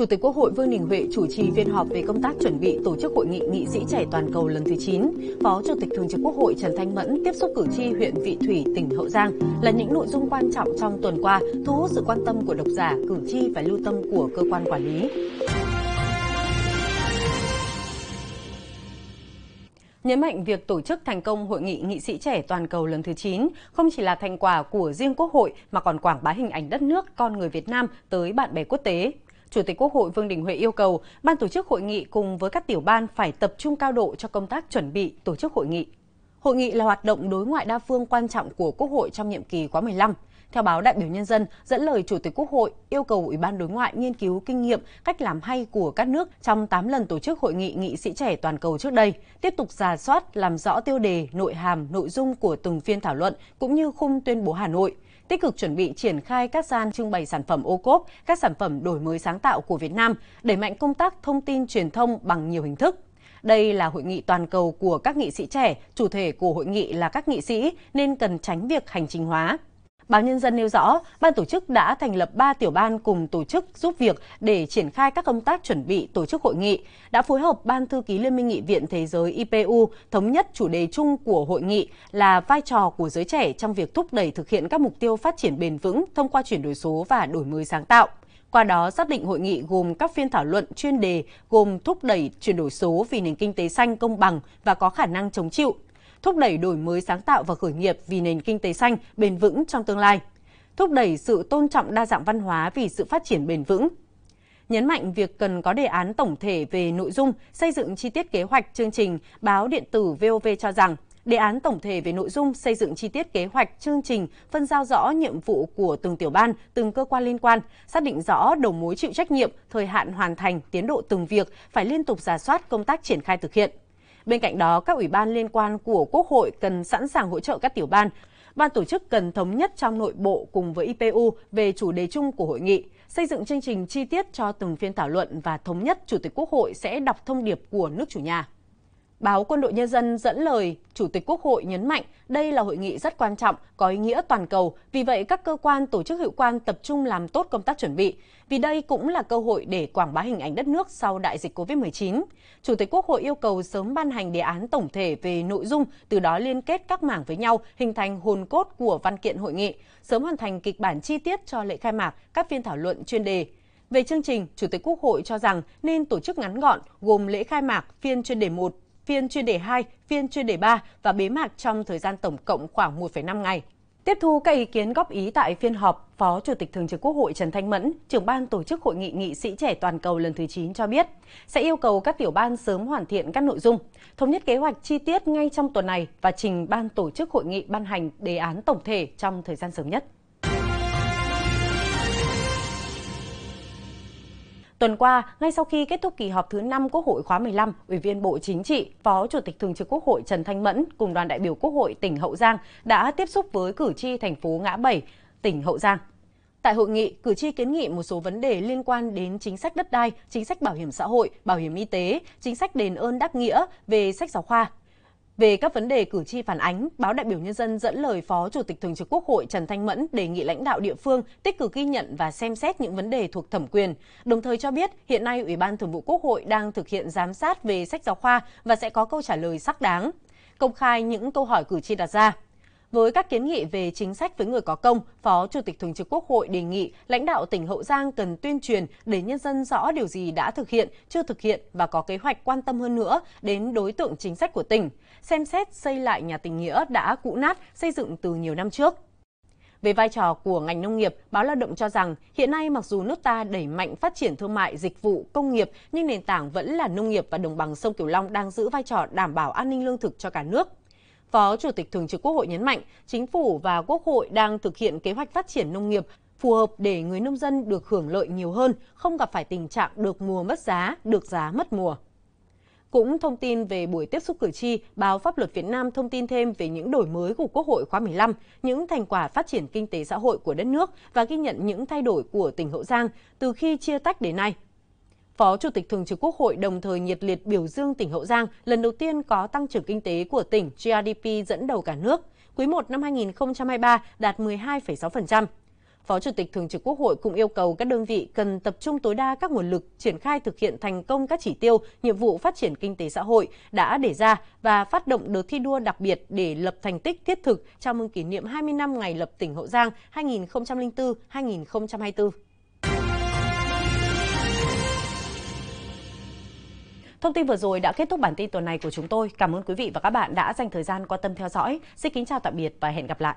Chủ tịch Quốc hội Vương Đình Huệ chủ trì phiên họp về công tác chuẩn bị tổ chức hội nghị nghị sĩ trẻ toàn cầu lần thứ 9. Phó Chủ tịch Thường trực Quốc hội Trần Thanh Mẫn tiếp xúc cử tri huyện Vị Thủy, tỉnh Hậu Giang là những nội dung quan trọng trong tuần qua, thu hút sự quan tâm của độc giả, cử tri và lưu tâm của cơ quan quản lý. Nhấn mạnh việc tổ chức thành công Hội nghị nghị sĩ trẻ toàn cầu lần thứ 9 không chỉ là thành quả của riêng Quốc hội mà còn quảng bá hình ảnh đất nước, con người Việt Nam tới bạn bè quốc tế. Chủ tịch Quốc hội Vương Đình Huệ yêu cầu ban tổ chức hội nghị cùng với các tiểu ban phải tập trung cao độ cho công tác chuẩn bị tổ chức hội nghị. Hội nghị là hoạt động đối ngoại đa phương quan trọng của Quốc hội trong nhiệm kỳ khóa 15. Theo báo Đại biểu Nhân dân, dẫn lời Chủ tịch Quốc hội yêu cầu Ủy ban Đối ngoại nghiên cứu kinh nghiệm, cách làm hay của các nước trong 8 lần tổ chức hội nghị nghị sĩ trẻ toàn cầu trước đây, tiếp tục giả soát, làm rõ tiêu đề, nội hàm, nội dung của từng phiên thảo luận cũng như khung tuyên bố Hà Nội tích cực chuẩn bị triển khai các gian trưng bày sản phẩm ô cốp, các sản phẩm đổi mới sáng tạo của Việt Nam, đẩy mạnh công tác thông tin truyền thông bằng nhiều hình thức. Đây là hội nghị toàn cầu của các nghị sĩ trẻ, chủ thể của hội nghị là các nghị sĩ nên cần tránh việc hành trình hóa. Báo Nhân dân nêu rõ, ban tổ chức đã thành lập 3 tiểu ban cùng tổ chức giúp việc để triển khai các công tác chuẩn bị tổ chức hội nghị, đã phối hợp Ban thư ký Liên minh Nghị viện Thế giới IPU thống nhất chủ đề chung của hội nghị là vai trò của giới trẻ trong việc thúc đẩy thực hiện các mục tiêu phát triển bền vững thông qua chuyển đổi số và đổi mới sáng tạo. Qua đó xác định hội nghị gồm các phiên thảo luận chuyên đề gồm thúc đẩy chuyển đổi số vì nền kinh tế xanh công bằng và có khả năng chống chịu, thúc đẩy đổi mới sáng tạo và khởi nghiệp vì nền kinh tế xanh bền vững trong tương lai, thúc đẩy sự tôn trọng đa dạng văn hóa vì sự phát triển bền vững. Nhấn mạnh việc cần có đề án tổng thể về nội dung, xây dựng chi tiết kế hoạch chương trình, báo điện tử VOV cho rằng Đề án tổng thể về nội dung xây dựng chi tiết kế hoạch, chương trình, phân giao rõ nhiệm vụ của từng tiểu ban, từng cơ quan liên quan, xác định rõ đầu mối chịu trách nhiệm, thời hạn hoàn thành, tiến độ từng việc, phải liên tục giả soát công tác triển khai thực hiện. Bên cạnh đó, các ủy ban liên quan của Quốc hội cần sẵn sàng hỗ trợ các tiểu ban. Ban tổ chức cần thống nhất trong nội bộ cùng với IPU về chủ đề chung của hội nghị, xây dựng chương trình chi tiết cho từng phiên thảo luận và thống nhất Chủ tịch Quốc hội sẽ đọc thông điệp của nước chủ nhà. Báo Quân đội Nhân dân dẫn lời Chủ tịch Quốc hội nhấn mạnh đây là hội nghị rất quan trọng, có ý nghĩa toàn cầu. Vì vậy, các cơ quan tổ chức hữu quan tập trung làm tốt công tác chuẩn bị. Vì đây cũng là cơ hội để quảng bá hình ảnh đất nước sau đại dịch COVID-19. Chủ tịch Quốc hội yêu cầu sớm ban hành đề án tổng thể về nội dung, từ đó liên kết các mảng với nhau, hình thành hồn cốt của văn kiện hội nghị, sớm hoàn thành kịch bản chi tiết cho lễ khai mạc, các phiên thảo luận chuyên đề, về chương trình, Chủ tịch Quốc hội cho rằng nên tổ chức ngắn gọn, gồm lễ khai mạc, phiên chuyên đề 1, phiên chuyên đề 2, phiên chuyên đề 3 và bế mạc trong thời gian tổng cộng khoảng 1,5 ngày. Tiếp thu các ý kiến góp ý tại phiên họp, Phó Chủ tịch Thường trực Quốc hội Trần Thanh Mẫn, trưởng ban tổ chức Hội nghị nghị sĩ trẻ toàn cầu lần thứ 9 cho biết, sẽ yêu cầu các tiểu ban sớm hoàn thiện các nội dung, thống nhất kế hoạch chi tiết ngay trong tuần này và trình ban tổ chức hội nghị ban hành đề án tổng thể trong thời gian sớm nhất. Tuần qua, ngay sau khi kết thúc kỳ họp thứ 5 Quốc hội khóa 15, Ủy viên Bộ Chính trị, Phó Chủ tịch Thường trực Quốc hội Trần Thanh Mẫn cùng đoàn đại biểu Quốc hội tỉnh Hậu Giang đã tiếp xúc với cử tri thành phố Ngã Bảy, tỉnh Hậu Giang. Tại hội nghị, cử tri kiến nghị một số vấn đề liên quan đến chính sách đất đai, chính sách bảo hiểm xã hội, bảo hiểm y tế, chính sách đền ơn đáp nghĩa về sách giáo khoa, về các vấn đề cử tri phản ánh, báo đại biểu nhân dân dẫn lời Phó Chủ tịch Thường trực Quốc hội Trần Thanh Mẫn đề nghị lãnh đạo địa phương tích cực ghi nhận và xem xét những vấn đề thuộc thẩm quyền. Đồng thời cho biết hiện nay Ủy ban Thường vụ Quốc hội đang thực hiện giám sát về sách giáo khoa và sẽ có câu trả lời xác đáng, công khai những câu hỏi cử tri đặt ra. Với các kiến nghị về chính sách với người có công, Phó Chủ tịch Thường trực Quốc hội đề nghị lãnh đạo tỉnh Hậu Giang cần tuyên truyền để nhân dân rõ điều gì đã thực hiện, chưa thực hiện và có kế hoạch quan tâm hơn nữa đến đối tượng chính sách của tỉnh, xem xét xây lại nhà tình nghĩa đã cũ nát xây dựng từ nhiều năm trước. Về vai trò của ngành nông nghiệp, báo Lao động cho rằng hiện nay mặc dù nước ta đẩy mạnh phát triển thương mại, dịch vụ, công nghiệp nhưng nền tảng vẫn là nông nghiệp và đồng bằng sông Cửu Long đang giữ vai trò đảm bảo an ninh lương thực cho cả nước. Phó Chủ tịch Thường trực Quốc hội nhấn mạnh, Chính phủ và Quốc hội đang thực hiện kế hoạch phát triển nông nghiệp phù hợp để người nông dân được hưởng lợi nhiều hơn, không gặp phải tình trạng được mùa mất giá, được giá mất mùa. Cũng thông tin về buổi tiếp xúc cử tri, báo Pháp luật Việt Nam thông tin thêm về những đổi mới của Quốc hội khóa 15, những thành quả phát triển kinh tế xã hội của đất nước và ghi nhận những thay đổi của tỉnh Hậu Giang từ khi chia tách đến nay. Phó Chủ tịch Thường trực Quốc hội đồng thời nhiệt liệt biểu dương tỉnh Hậu Giang lần đầu tiên có tăng trưởng kinh tế của tỉnh GRDP dẫn đầu cả nước. Quý 1 năm 2023 đạt 12,6%. Phó Chủ tịch Thường trực Quốc hội cũng yêu cầu các đơn vị cần tập trung tối đa các nguồn lực triển khai thực hiện thành công các chỉ tiêu, nhiệm vụ phát triển kinh tế xã hội đã đề ra và phát động đợt thi đua đặc biệt để lập thành tích thiết thực chào mừng kỷ niệm 20 năm ngày lập tỉnh Hậu Giang 2004-2024. Thông tin vừa rồi đã kết thúc bản tin tuần này của chúng tôi. Cảm ơn quý vị và các bạn đã dành thời gian quan tâm theo dõi. Xin kính chào tạm biệt và hẹn gặp lại.